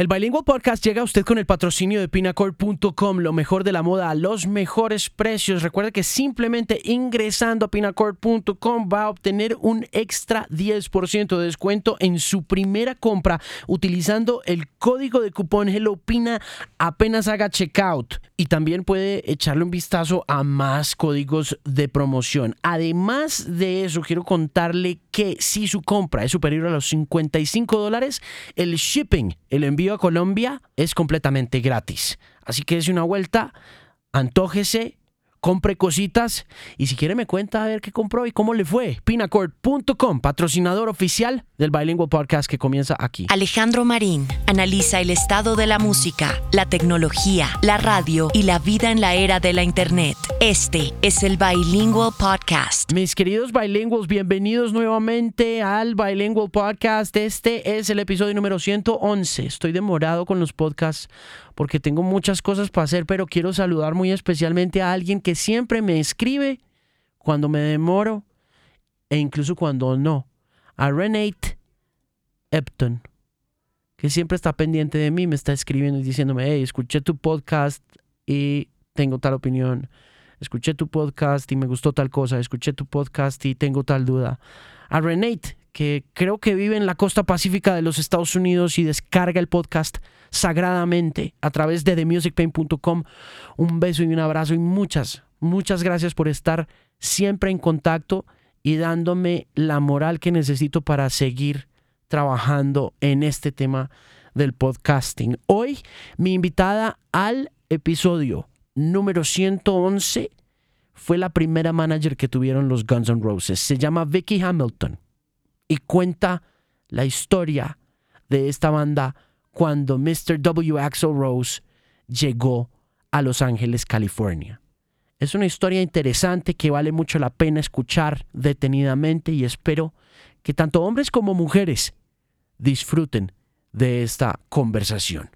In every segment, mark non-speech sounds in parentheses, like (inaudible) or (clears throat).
El Bilingual Podcast llega a usted con el patrocinio de pinacord.com, lo mejor de la moda a los mejores precios. Recuerde que simplemente ingresando a pinacord.com va a obtener un extra 10% de descuento en su primera compra utilizando el código de cupón HelloPina apenas haga checkout. Y también puede echarle un vistazo a más códigos de promoción. Además de eso, quiero contarle que si su compra es superior a los 55 dólares, el shipping, el envío Colombia es completamente gratis. Así que es una vuelta, antójese, compre cositas y si quiere me cuenta a ver qué compró y cómo le fue. Pinacord.com, patrocinador oficial del Bilingual Podcast que comienza aquí. Alejandro Marín analiza el estado de la música, la tecnología, la radio y la vida en la era de la Internet. Este es el Bilingual Podcast. Mis queridos bilinguals, bienvenidos nuevamente al Bilingual Podcast. Este es el episodio número 111. Estoy demorado con los podcasts porque tengo muchas cosas para hacer, pero quiero saludar muy especialmente a alguien que siempre me escribe cuando me demoro e incluso cuando no. A Renate Epton, que siempre está pendiente de mí, me está escribiendo y diciéndome, hey, escuché tu podcast y tengo tal opinión. Escuché tu podcast y me gustó tal cosa. Escuché tu podcast y tengo tal duda. A Renate, que creo que vive en la costa pacífica de los Estados Unidos y descarga el podcast sagradamente a través de themusicpain.com. Un beso y un abrazo y muchas, muchas gracias por estar siempre en contacto y dándome la moral que necesito para seguir trabajando en este tema del podcasting. Hoy mi invitada al episodio número 111 fue la primera manager que tuvieron los Guns N' Roses. Se llama Vicky Hamilton y cuenta la historia de esta banda cuando Mr. W. Axel Rose llegó a Los Ángeles, California. Es una historia interesante que vale mucho la pena escuchar detenidamente y espero que tanto hombres como mujeres disfruten de esta conversación.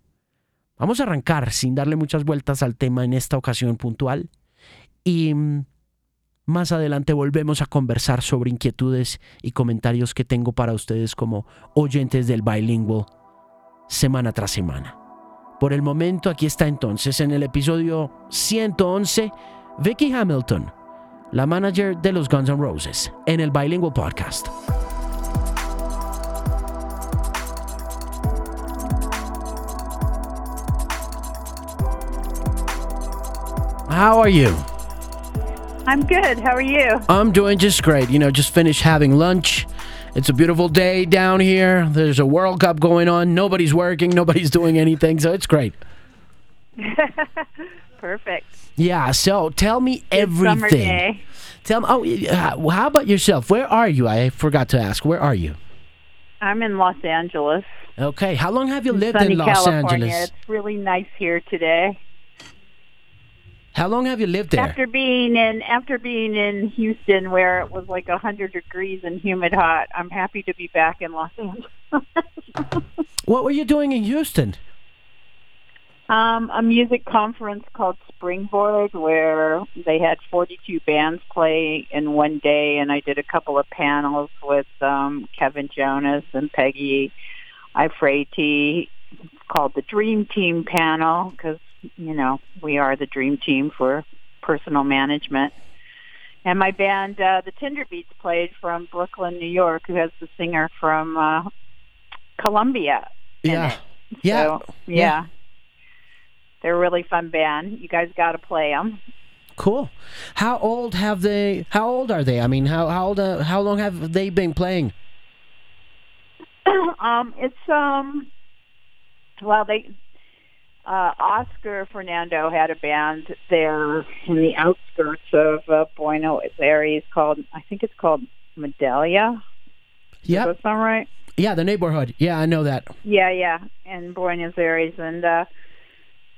Vamos a arrancar sin darle muchas vueltas al tema en esta ocasión puntual y mm, más adelante volvemos a conversar sobre inquietudes y comentarios que tengo para ustedes como oyentes del Bilingual semana tras semana. Por el momento aquí está entonces en el episodio 111 Vicky Hamilton, la manager de los Guns N' Roses, en el Bilingual Podcast. How are you? I'm good. How are you? I'm doing just great. You know, just finished having lunch. It's a beautiful day down here. There's a World Cup going on. Nobody's working, nobody's doing anything, so it's great. (laughs) Perfect. Yeah, so tell me Good Summer day. Tell me, oh, uh, how about yourself? Where are you? I forgot to ask. Where are you? I'm in Los Angeles. Okay, how long have you lived sunny in Los California. Angeles? It's really nice here today. How long have you lived there? After being in after being in Houston where it was like a hundred degrees and humid hot, I'm happy to be back in Los Angeles. (laughs) What were you doing in Houston? um, a music conference called Springboard where they had 42 bands play in one day, and I did a couple of panels with um, Kevin Jonas and Peggy Ifrati. It's called the Dream Team panel because you know we are the Dream Team for personal management. And my band, uh, the Tinder Beats, played from Brooklyn, New York, who has the singer from uh, Columbia. Yeah. it. Yeah. So, yeah. They're a really fun band. You guys got to play them. Cool. How old have they? How old are they? I mean, how how old? Uh, how long have they been playing? (clears throat) um, it's um, well, they uh, Oscar Fernando had a band there in the outskirts of uh, Buenos Aires called I think it's called Medallia. Does Yeah. that sound right? Yeah, the neighborhood. Yeah, I know that. Yeah, yeah, in Buenos Aires, and uh,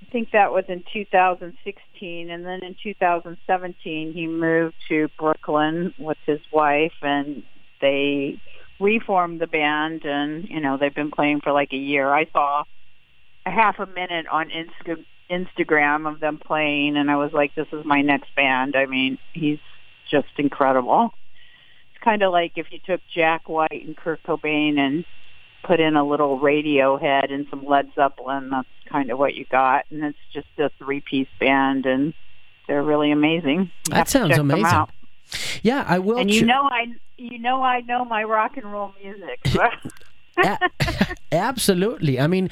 I think that was in 2016. And then in 2017, he moved to Brooklyn with his wife, and they reformed the band. And you know, they've been playing for like a year. I saw a half a minute on Insta- Instagram of them playing, and I was like, "This is my next band." I mean, he's just incredible. It's kind of like if you took Jack White and Kurt Cobain and put in a little Radiohead and some Led Zeppelin, that's kind of what you got. And it's just a three-piece band, and they're really amazing. You That sounds amazing. Yeah, I will. And you ch- know, I you know I know my rock and roll music. (laughs) (laughs) A- (laughs) absolutely. I mean,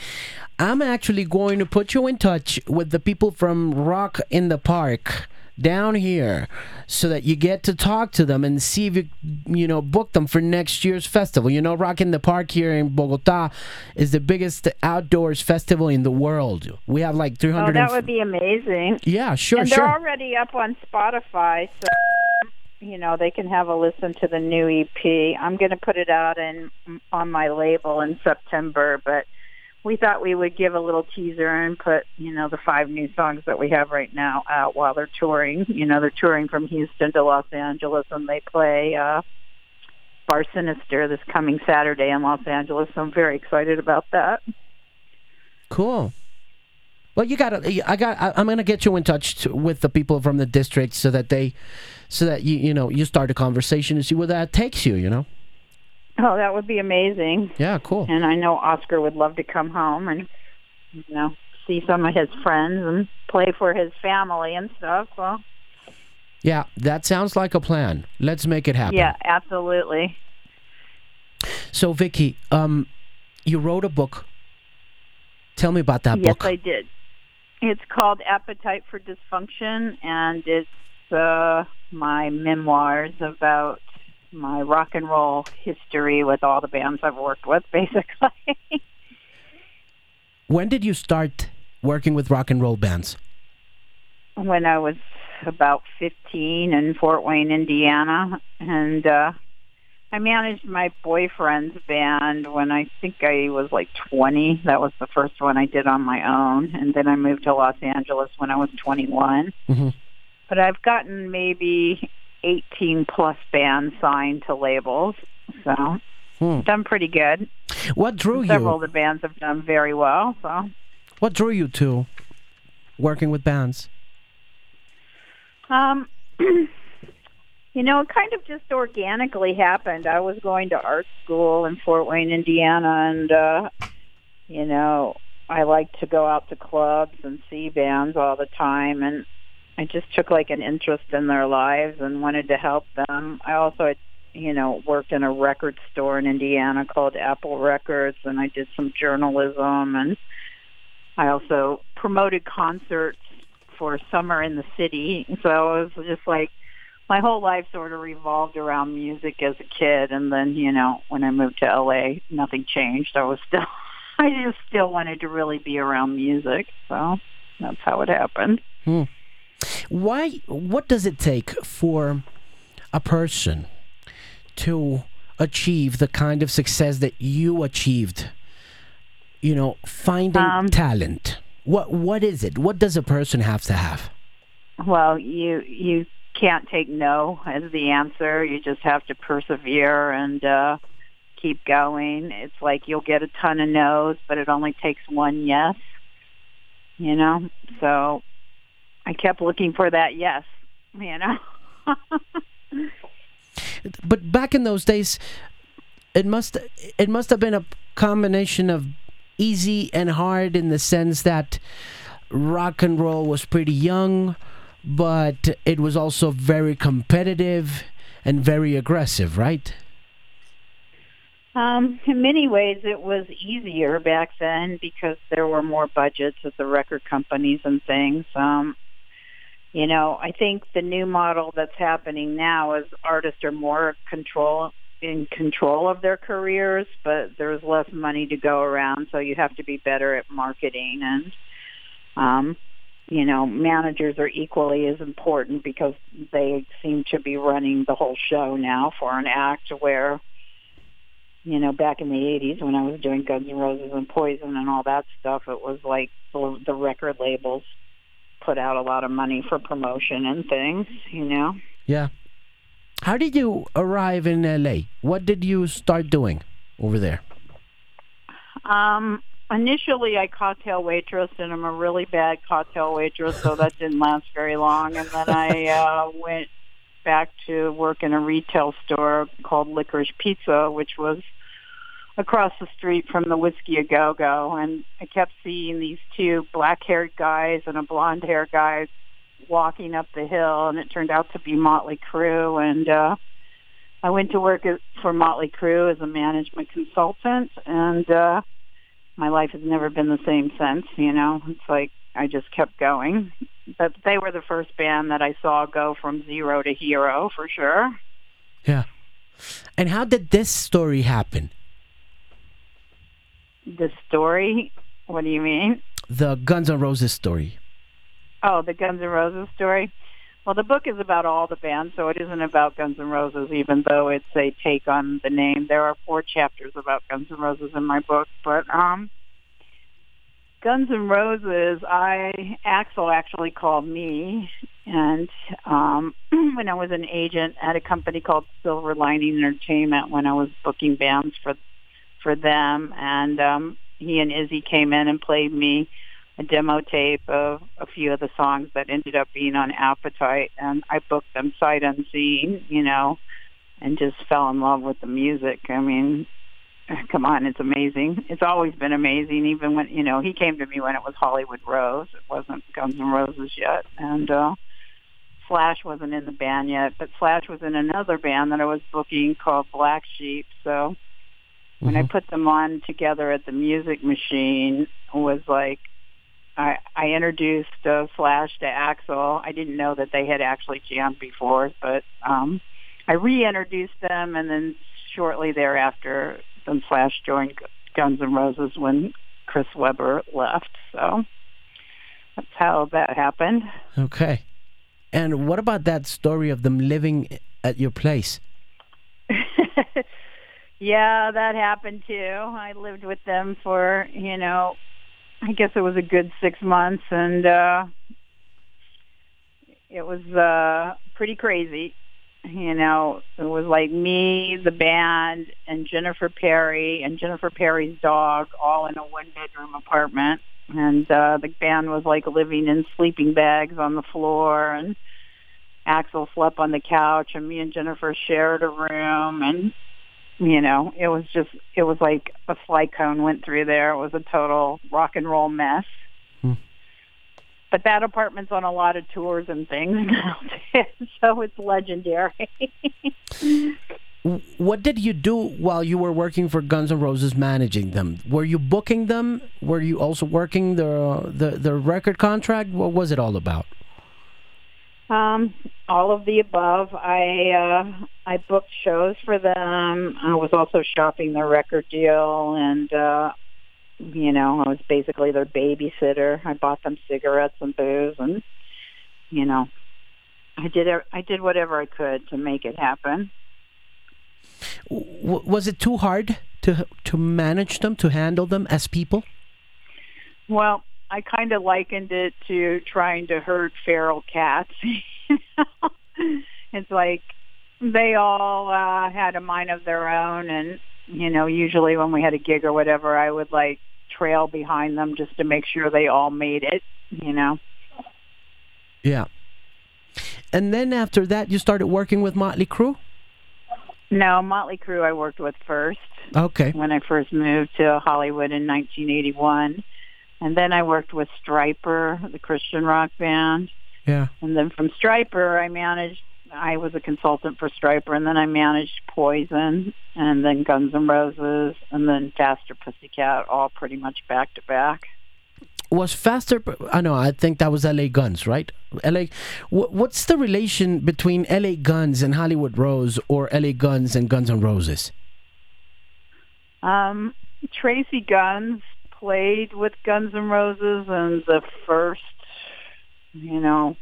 I'm actually going to put you in touch with the people from Rock in the Park down here so that you get to talk to them and see if you you know book them for next year's festival. You know Rock in the Park here in Bogota is the biggest outdoors festival in the world. We have like 300 oh, that would be amazing. Yeah, sure, and sure. they're already up on Spotify, so you know they can have a listen to the new EP. I'm going to put it out in on my label in September, but we thought we would give a little teaser and put you know the five new songs that we have right now out while they're touring. You know they're touring from Houston to Los Angeles, and they play. uh Bar Sinister this coming Saturday in Los Angeles. So I'm very excited about that. Cool. Well, you gotta. I got. I- I'm gonna get you in touch to, with the people from the district so that they, so that you you know you start a conversation and see where that takes you. You know. Oh, that would be amazing. Yeah. Cool. And I know Oscar would love to come home and you know see some of his friends and play for his family and stuff. Well, Yeah, that sounds like a plan. Let's make it happen. yeah, absolutely. So, Vicky, um, you wrote a book. Tell me about that yes, book. Yes, I did. It's called Appetite for Dysfunction, and it's uh, my memoirs about my rock and roll history with all the bands I've worked with, (laughs) basically. When did you start working with rock and roll bands? when I was about 15 in Fort Wayne, Indiana, and uh I managed my boyfriend's band when I think I was like 20. That was the first one I did on my own, and then I moved to Los Angeles when I was 21. Mhm. But I've gotten maybe 18 plus bands signed to labels, so Hmm. done pretty good. What drew you Several of the bands have done very well, so What drew you to working with bands? Um, (clears throat) you know, it kind of just organically happened. I was going to art school in Fort Wayne, Indiana, and uh, you know, I like to go out to clubs and see bands all the time, and I just took like an interest in their lives and wanted to help them. I also, you know, worked in a record store in Indiana called Apple Records, and I did some journalism, and I also promoted concerts for summer in the city. So it was just like my whole life sort of revolved around music as a kid and then, you know, when I moved to LA, nothing changed. I was still (laughs) I just still wanted to really be around music. So that's how it happened. Why? What does it take for a person to achieve the kind of success that you achieved? You know, finding Um, talent. What What is it? What does a person have to have? Well, you you can't take no as the answer. You just have to persevere and uh keep going. It's like you'll get a ton of no's, but it only takes one yes. You know? So I kept looking for that yes, you know. (laughs) But back in those days, it must it must have been a combination of easy and hard in the sense that rock and roll was pretty young, but it was also very competitive and very aggressive, right? Um, in many ways, it was easier back then because there were more budgets at the record companies and things. Um, you know, I think the new model that's happening now is artists are more control in control of their careers, but there's less money to go around, so you have to be better at marketing and um you know, managers are equally as important because they seem to be running the whole show now for an act where you know, back in the 80s when I was doing Guns N' Roses and Poison and all that stuff, it was like the, the record labels put out a lot of money for promotion and things, you know. Yeah. How did you arrive in LA? What did you start doing over there? Um, initially I cocktail waitress and I'm a really bad cocktail waitress, so that didn't last very long. And then I (laughs) uh, went back to work in a retail store called Licorice Pizza, which was across the street from the Whisky a Go Go, and I kept seeing these two black-haired guys and a blonde-haired guy walking up the hill, and it turned out to be Motley Crue, and uh, I went to work for Motley Crue as a management consultant, and uh, my life has never been the same since. You know, it's like I just kept going. But they were the first band that I saw go from zero to hero for sure. Yeah. And how did this story happen? The story? What do you mean? The Guns N' Roses story. Oh, the Guns N' Roses story. Well, the book is about all the bands, so it isn't about Guns N' Roses, even though it's a take on the name. There are four chapters about Guns N' Roses in my book, but um, Guns N' Roses, I Axl actually called me, and um, (clears throat) when I was an agent at a company called Silver Lining Entertainment, when I was booking bands for for them, and um, he and Izzy came in and played me a demo tape of a few of the songs that ended up being on Appetite, and I booked them sight unseen, you know, and just fell in love with the music. I mean, (laughs) come on, it's amazing. It's always been amazing, even when you know he came to me when it was Hollywood Rose. It wasn't Guns N' Roses yet, and uh, Slash wasn't in the band yet, but Slash was in another band that I was booking called Black Sheep. So when I put them on together at the Music Machine, it was like I, I introduced uh, Slash to Axl. I didn't know that they had actually jammed before, but um, I reintroduced them, and then shortly thereafter, then Slash joined Guns N' Roses when Chris Weber left. So that's how that happened. Okay. And what about that story of them living at your place? (laughs) yeah, that happened too. I lived with them for, you know, I guess it was a good six months, and uh, it was uh, pretty crazy. You know, it was like me, the band, and Jennifer Perry and Jennifer Perry's dog, all in a one-bedroom apartment. And uh, the band was like living in sleeping bags on the floor, and Axl slept on the couch, and me and Jennifer shared a room, and you know, it was just, it was like a fly cone went through there. It was a total rock and roll mess. Hmm. But that apartment's on a lot of tours and things (laughs) now, so it's legendary. what did you do while you were working for Guns N' Roses, managing them? Were you booking them? Were you also working the the, the record contract? What was it all about? Um, all of the above. I uh, I booked shows for them. I was also shopping their record deal, and uh, you know, I was basically their babysitter. I bought them cigarettes and booze, and you know, I did I did whatever I could to make it happen. Was it too hard to to manage them, to handle them as people? Well, I kind of likened it to trying to herd feral cats. (laughs) it's like they all uh, had a mind of their own, and you know, usually when we had a gig or whatever, I would like trail behind them just to make sure they all made it. You know. Yeah. And then after that, you started working with Motley Crue. No, Motley Crue I worked with first. Okay. When I first moved to Hollywood in 1981 and then I worked with Stryper, the Christian rock band. Yeah. And then from Stryper, I managed. I was a consultant for Stryper, and then I managed Poison, and then Guns N' Roses, and then Faster Pussycat, all pretty much back to back. Was Faster? I know. I think that was L.A. Guns, right? L.A. What's the relation between L.A. Guns and Hollywood Rose, or L.A. Guns and Guns N' Roses? Um, Tracii Guns played with Guns N' Roses and the first, you know,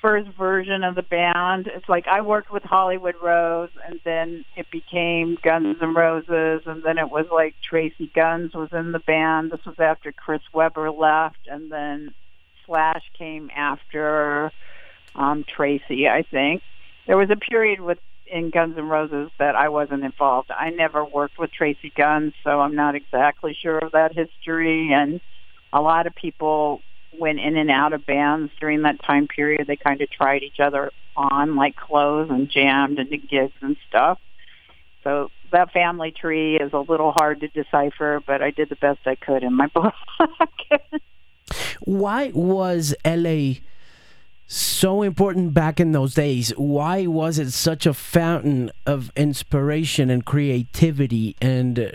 first version of the band. It's like I worked with Hollywood Rose and then it became Guns N' Roses and then it was like Tracii Guns was in the band. This was after Chris Weber left and then Slash came after um Tracii, I think. There was a period with in Guns N' Roses that I wasn't involved. I never worked with Tracii Guns, so I'm not exactly sure of that history. And a lot of people went in and out of bands during that time period. They kind of tried each other on like clothes and jammed into gigs and stuff. So that family tree is a little hard to decipher, but I did the best I could in my (laughs) book. Why was LA so important back in those days? Why was it such a fountain of inspiration and creativity and, uh,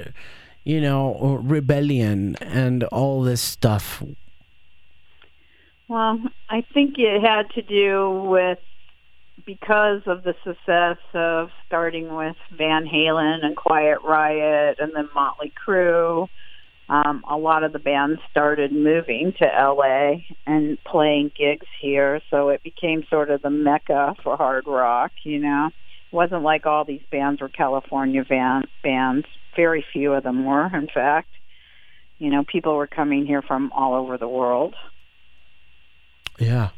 you know, rebellion and all this stuff? Well, I think it had to do with because of the success of starting with Van Halen and Quiet Riot and then Motley Crue um, a lot of the bands started moving to LA and playing gigs here, so it became sort of the mecca for hard rock. You know, it wasn't like all these bands were California van- bands. Very few of them were, in fact. You know, people were coming here from all over the world. Yeah,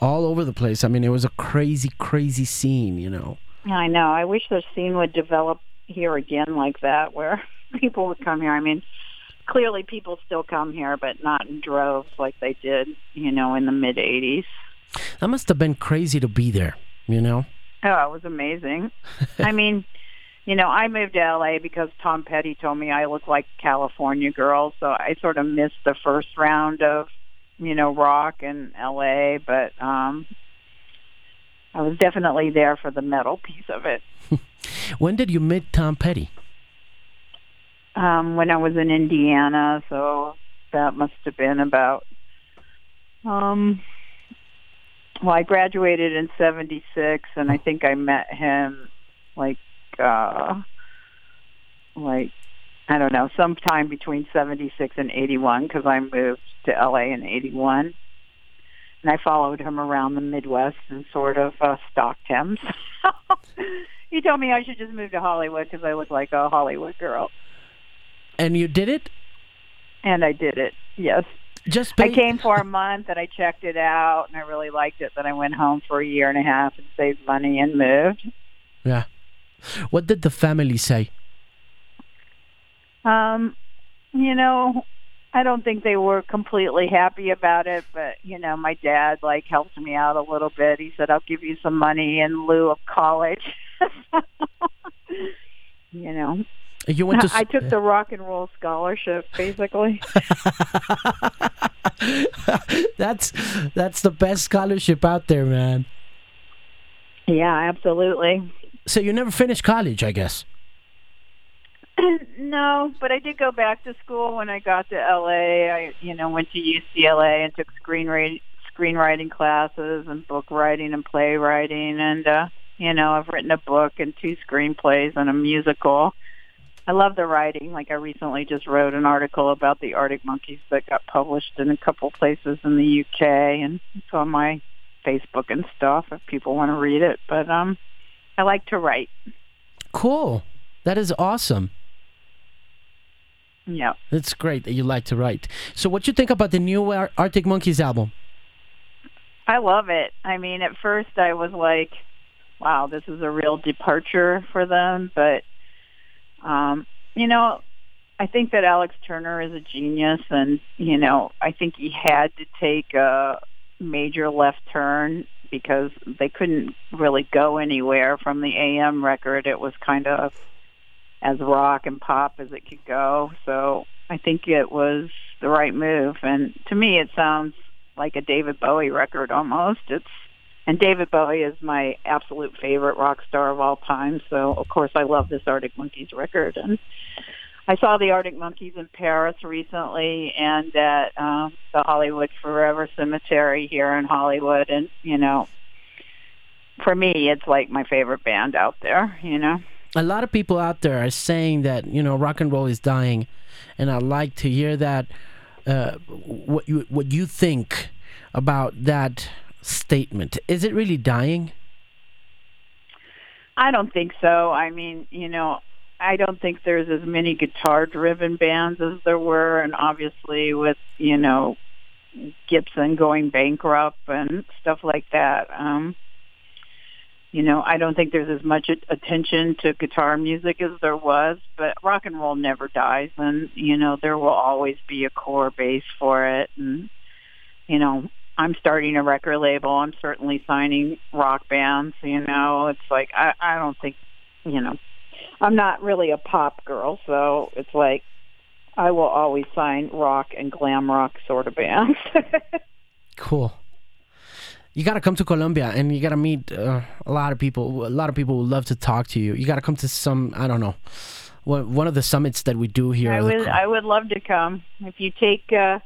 all over the place. I mean, it was a crazy, crazy scene. You know. I know. I wish the scene would develop here again like that, where (laughs) people would come here. I mean clearly people still come here, but not in droves like they did, you know, in the mid 80s. That must have been crazy to be there, you know? Oh, it was amazing. I (laughs) mean, you know, I moved to LA because Tom Petty told me I look like California girl, so I sort of missed the first round of, you know, rock in LA, but um I was definitely there for the metal piece of it. (laughs) when did you meet Tom Petty? Um, when I was in Indiana, so that must have been about. Um, well, I graduated in '76, and I think I met him like, uh, like I don't know, sometime between '76 and '81, because I moved to LA in '81, and I followed him around the Midwest and sort of uh, stalked him. (laughs) he told me I should just move to Hollywood because I look like a Hollywood girl. And you did it? And I did it. Yes. Just I came for a month and I checked it out and I really liked it. Then I went home for a year and a half and saved money and moved. Yeah. What did the family say? Um, you know, I don't think they were completely happy about it, but you know, my dad like helped me out a little bit. He said, "I'll give you some money in lieu of college." (laughs) you know, you went to. (laughs) I took the rock and roll scholarship, basically. (laughs) that's that's the best scholarship out there, man. Yeah, absolutely. So you never finished college, I guess. (clears throat) no, but I did go back to school when I got to LA. I, you know, went to UCLA and took screenwriting screenwriting classes and book writing and playwriting and uh you know, I've written a book and two screenplays and a musical. I love the writing. Like I recently just wrote an article about the Arctic monkeys that got published in a couple places in the UK, and it's on my Facebook and stuff if people want to read it. But um, I like to write. Cool. That is awesome. Yeah. It's great that you like to write. So, what do you think about the new Arctic Monkeys album? I love it. I mean, at first I was like, wow, this is a real departure for them, but um, you know, I think that Alex Turner is a genius, and you know, I think he had to take a major left turn because they couldn't really go anywhere from the AM record. It was kind of as rock and pop as it could go. So I think it was the right move. And to me, it sounds like a David Bowie record almost. It's and David Bowie is my absolute favorite rock star of all time. So of course I love this Arctic Monkeys record. And I saw the Arctic Monkeys in Paris recently and at um, the Hollywood Forever Cemetery here in Hollywood. And you know, for me, it's like my favorite band out there. You know. A lot of people out there are saying that you know rock and roll is dying, and I like to hear that. Uh, what you what you think about that statement. Is it really dying? I don't think so. I mean, you know, I don't think there's as many guitar driven bands as there were and obviously with, you know, Gibson going bankrupt and stuff like that. Um you know, I don't think there's as much attention to guitar music as there was, but rock and roll never dies and you know, there will always be a core base for it and you know, I'm starting a record label. I'm certainly signing rock bands. You know, it's like I I don't think, you know, I'm not really a pop girl, so it's like I will always sign rock and glam rock sort of bands. (laughs) Cool. You got to come to Colombia and you got to meet uh, a lot of people. A lot of people would love to talk to you. You got to come to some, I don't know, one one of the summits that we do here. I would I would love to come. If you take uh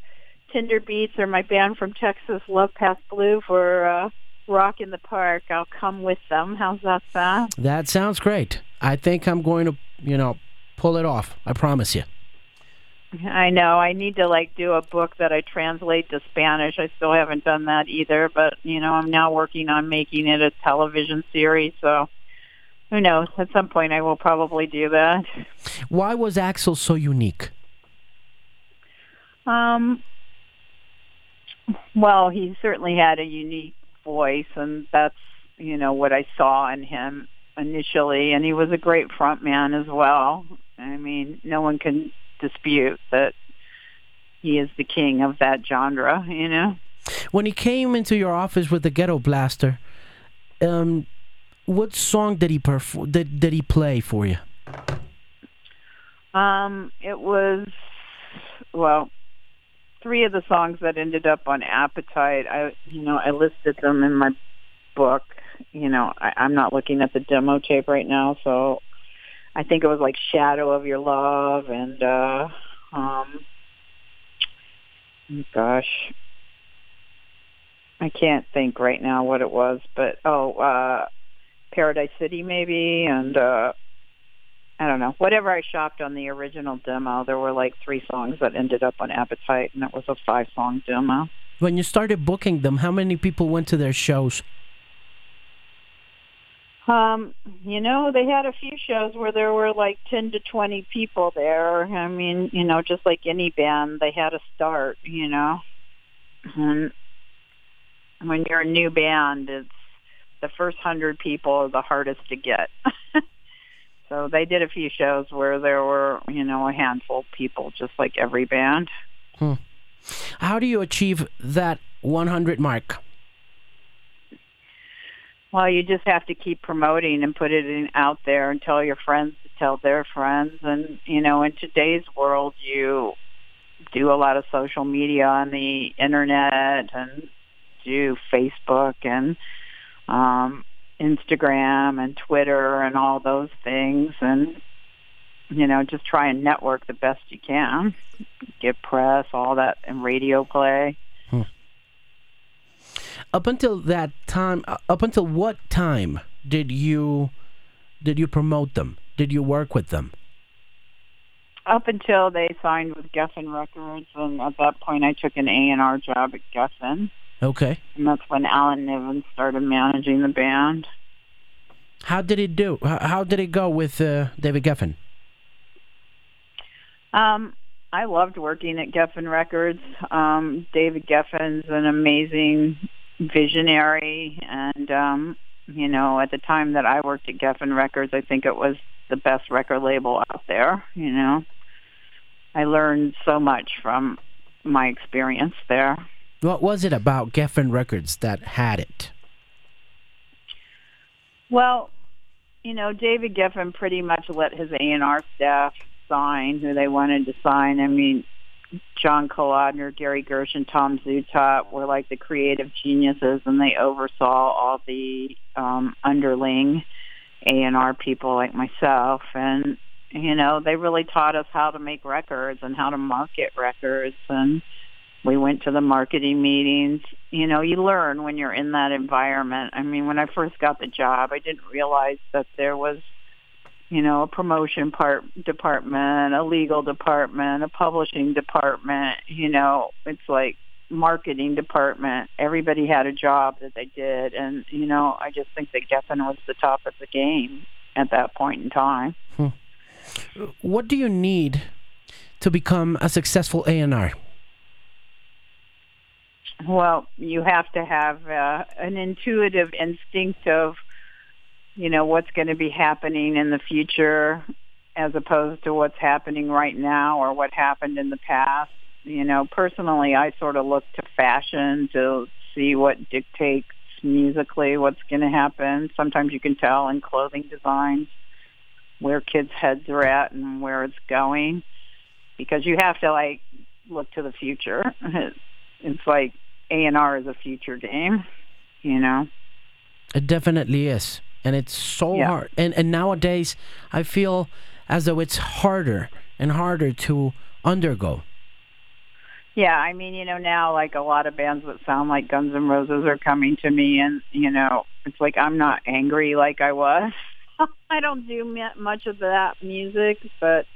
Tinder Beats or my band from Texas, Love Past Blue for uh Rock in the Park, I'll come with them. How's that sound? that sounds great. I think I'm going to, you know, pull it off. I promise you. I know. I need to like do a book that I translate to Spanish. I still haven't done that either, but you know, I'm now working on making it a television series, so who knows? At some point I will probably do that. Why was Axl so unique? Um well, he certainly had a unique voice and that's, you know, what I saw in him initially and he was a great front man as well. I mean, no one can dispute that he is the king of that genre, you know. When he came into your office with the Ghetto Blaster, um, what song did he perf- did, did he play for you? Um, it was well, three of the songs that ended up on Appetite. I, you know, I listed them in my book. You know, I, I'm not looking at the demo tape right now, so I think it was like Shadow of Your Love and uh, um, gosh, I can't think right now what it was, but oh, uh, Paradise City maybe, and uh, I don't know. Whatever I shopped on the original demo, there were like three songs that ended up on Appetite, and it was a five-song demo. When you started booking them, how many people went to their shows? Um, you know, they had a few shows where there were like 10 to 20 people there. I mean, you know, just like any band, they had a start, you know. And when you're a new band, it's the first 100 people are the hardest to get. (laughs) so they did a few shows where there were, you know, a handful of people, just like every band. How do you achieve that 100 mark? Well, you just have to keep promoting and put it in, out there and tell your friends to tell their friends. And, you know, in today's world, you do a lot of social media on the internet and do Facebook and um, Instagram and Twitter and all those things. And, you know, just try and network the best you can. Get press, all that, and radio play. Up until that time, uh, up until what time did you did you promote them? Did you work with them? up until they signed with Geffen Records, and at that point, I took an A and R job at Geffen, Okay. and that's when Alan Niven started managing the band. How did it do? How, how did it go with uh, David Geffen? Um, I loved working at Geffen Records. Um, David Geffen's an amazing visionary, and um, you know, at the time that I worked at Geffen Records, I think it was the best record label out there. You know, I learned so much from my experience there. What was it about Geffen Records that had it? Well, you know, David Geffen pretty much let his A&R staff sign who they wanted to sign. I mean, John Kalodner, Gary Gershon, Tom Zutaut were like the creative geniuses, and they oversaw all the um, underling A&R people like myself. And, you know, they really taught us how to make records and how to market records. And we went to the marketing meetings. You know, you learn when you're in that environment. I mean, when I first got the job, I didn't realize that there was, you know, a promotion part department, a legal department, a publishing department. You know, it's like marketing department. Everybody had a job that they did, and you know, I just think that Geffen was the top of the game at that point in time. Hmm. What do you need to become a successful A&R? Well, you have to have uh, an intuitive instinct of, you know, what's going to be happening in the future as opposed to what's happening right now or what happened in the past. You know, personally, I sort of look to fashion to see what dictates musically what's going to happen. Sometimes you can tell in clothing designs. where kids' heads are at and where it's going, because you have to like look to the future. (laughs) It's like A and R is a future game, you know. It definitely is, and it's so Yeah. hard. And and nowadays, I feel as though it's harder and harder to undergo. Yeah, I mean, you know, now like a lot of bands that sound like Guns N' Roses are coming to me, and you know, it's like I'm not angry like I was. (laughs) I don't do mu- much of that music, but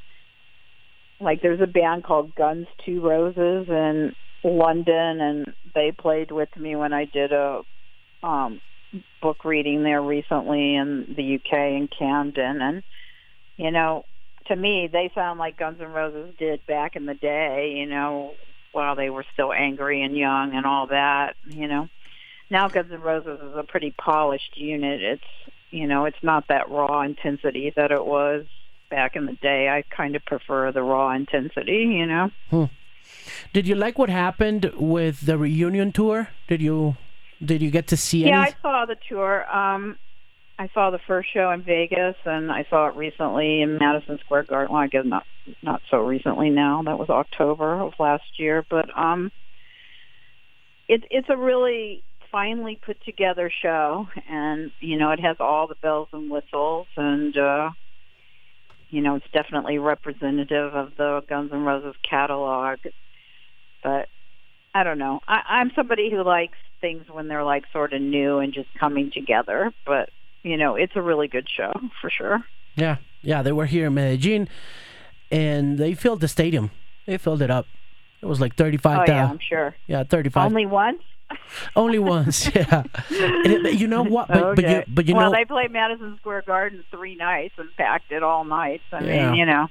like there's a band called Guns Two Roses in London, and they played with me when I did a um book reading there recently in the UK in Camden, and you know, to me, they sound like Guns N' Roses did back in the day. You know, while they were still angry and young and all that, you know. Now Guns N' Roses is a pretty polished unit. It's, you know, it's not that raw intensity that it was back in the day. I kind of prefer the raw intensity, you know. Did you like what happened with the reunion tour? Did you did you get to see it? Yeah, any? I saw the tour. Um I saw the first show in Vegas and I saw it recently in Madison Square Garden. Well, I guess not not so recently now. That was October of last year, but um it it's a really finely put together show and you know, it has all the bells and whistles and uh you know, it's definitely representative of the Guns N' Roses catalog. But I don't know. I, I'm somebody who likes things when they're like sort of new and just coming together. But you know, it's a really good show for sure. Yeah, yeah, they were here in Medellin, and they filled the stadium. They filled it up. It was like thirty-five Oh yeah. I'm sure. yeah, thirty-five. Only once. Only once. (laughs) Yeah. And it- you know what? But, but you but you well, know they played Madison Square Garden three nights and packed it all night. I Yeah. mean, you know,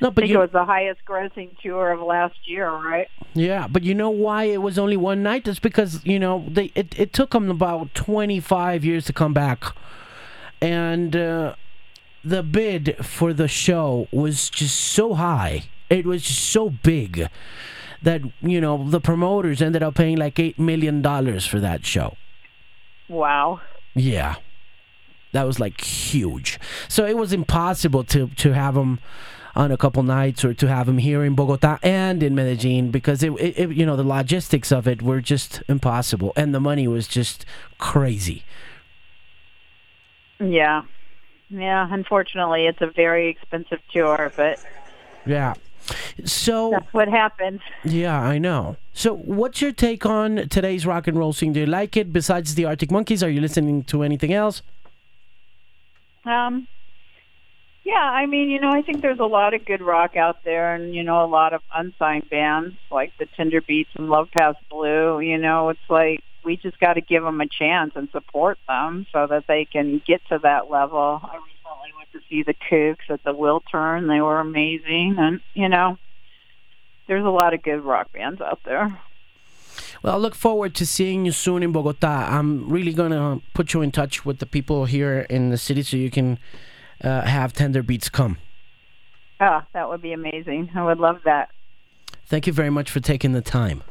no, I but think you it was the highest grossing tour of last year, right? Yeah, but you know why it was only one night? It's because you know they it, it took them about twenty five years to come back, and uh, the bid for the show was just so high. It was just so big that you know the promoters ended up paying like eight million dollars for that show. Wow. Yeah, that was like huge. So it was impossible to to have them on a couple nights or to have them here in Bogota and in Medellin because it, it, it you know the logistics of it were just impossible and the money was just crazy. Yeah. Yeah, unfortunately, it's a very expensive tour, but Yeah. So that's what happens. yeah, I know. So what's your take on today's rock and roll scene? Do you like it? Besides the Arctic Monkeys, are you listening to anything else? Um, yeah, I mean, you know, I think there's a lot of good rock out there, and you know, a lot of unsigned bands like the Tender Beats and Love Past Blue. You know, it's like we just got to give them a chance and support them so that they can get to that level. I to see the Kooks at the Wiltern; they were amazing, and you know, there's a lot of good rock bands out there. Well, I look forward to seeing you soon in Bogota. I'm really gonna put you in touch with the people here in the city so you can uh, have Tender Beats come. Ah, that would be amazing. I would love that. Thank you very much for taking the time.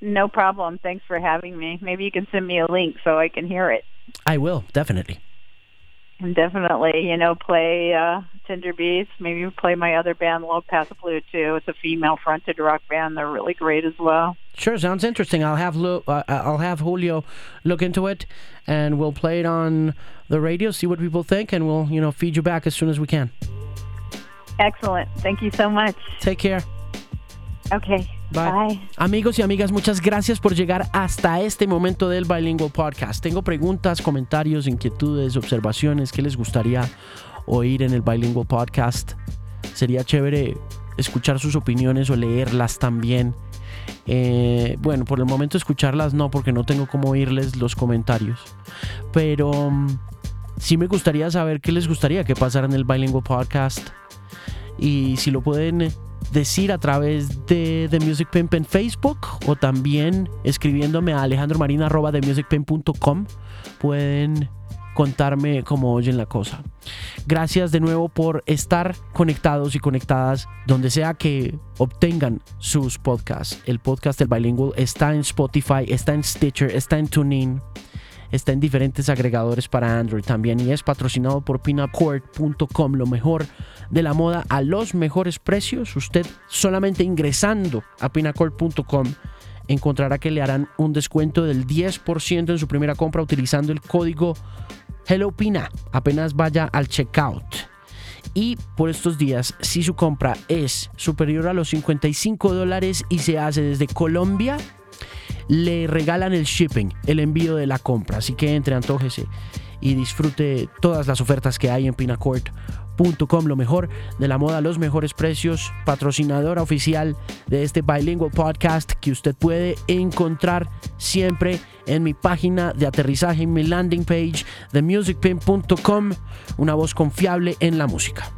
No problem. Thanks for having me. Maybe you can send me a link so I can hear it. I will definitely. And definitely, you know, play uh, Tinder Beast. Maybe play my other band, Low Pass Blue, too. It's a female-fronted rock band. They're really great as well. Sure, sounds interesting. I'll have Lu- uh, I'll have Julio look into it, and we'll play it on the radio, see what people think, and we'll you know feed you back as soon as we can. Excellent. Thank you so much. Take care. Okay. Bye. Bye. Amigos y amigas, muchas gracias por llegar hasta este momento del Bilingual Podcast. Tengo preguntas, comentarios, inquietudes, observaciones que les gustaría oír en el Bilingual Podcast. Sería chévere escuchar sus opiniones o leerlas también. Eh, bueno, por el momento escucharlas no, porque no tengo cómo oírles los comentarios. Pero mm, sí me gustaría saber qué les gustaría que pasara en el Bilingual Podcast. Y si lo pueden decir a través de The Music Pimp en Facebook o también escribiéndome a alejandromarina.com pueden contarme cómo oyen la cosa. Gracias de nuevo por estar conectados y conectadas donde sea que obtengan sus podcasts. El podcast del Bilingual está en Spotify, está en Stitcher, está en TuneIn, está en diferentes agregadores para Android también y es patrocinado por pinupcourt.com, lo mejor de la moda a los mejores precios. Usted solamente ingresando a pinupcourt.com encontrará que le harán un descuento del 10% en su primera compra utilizando el código HelloPina. Apenas vaya al checkout. Y por estos días, si su compra es superior a los 55 dólares y se hace desde Colombia, le regalan el shipping, el envío de la compra. Así que entre, antójese y disfrute todas las ofertas que hay en pinacourt.com, lo mejor de la moda, los mejores precios, patrocinadora oficial de este Bilingual Podcast que usted puede encontrar siempre en mi página de aterrizaje, en mi landing page de musicpin.com, una voz confiable en la música.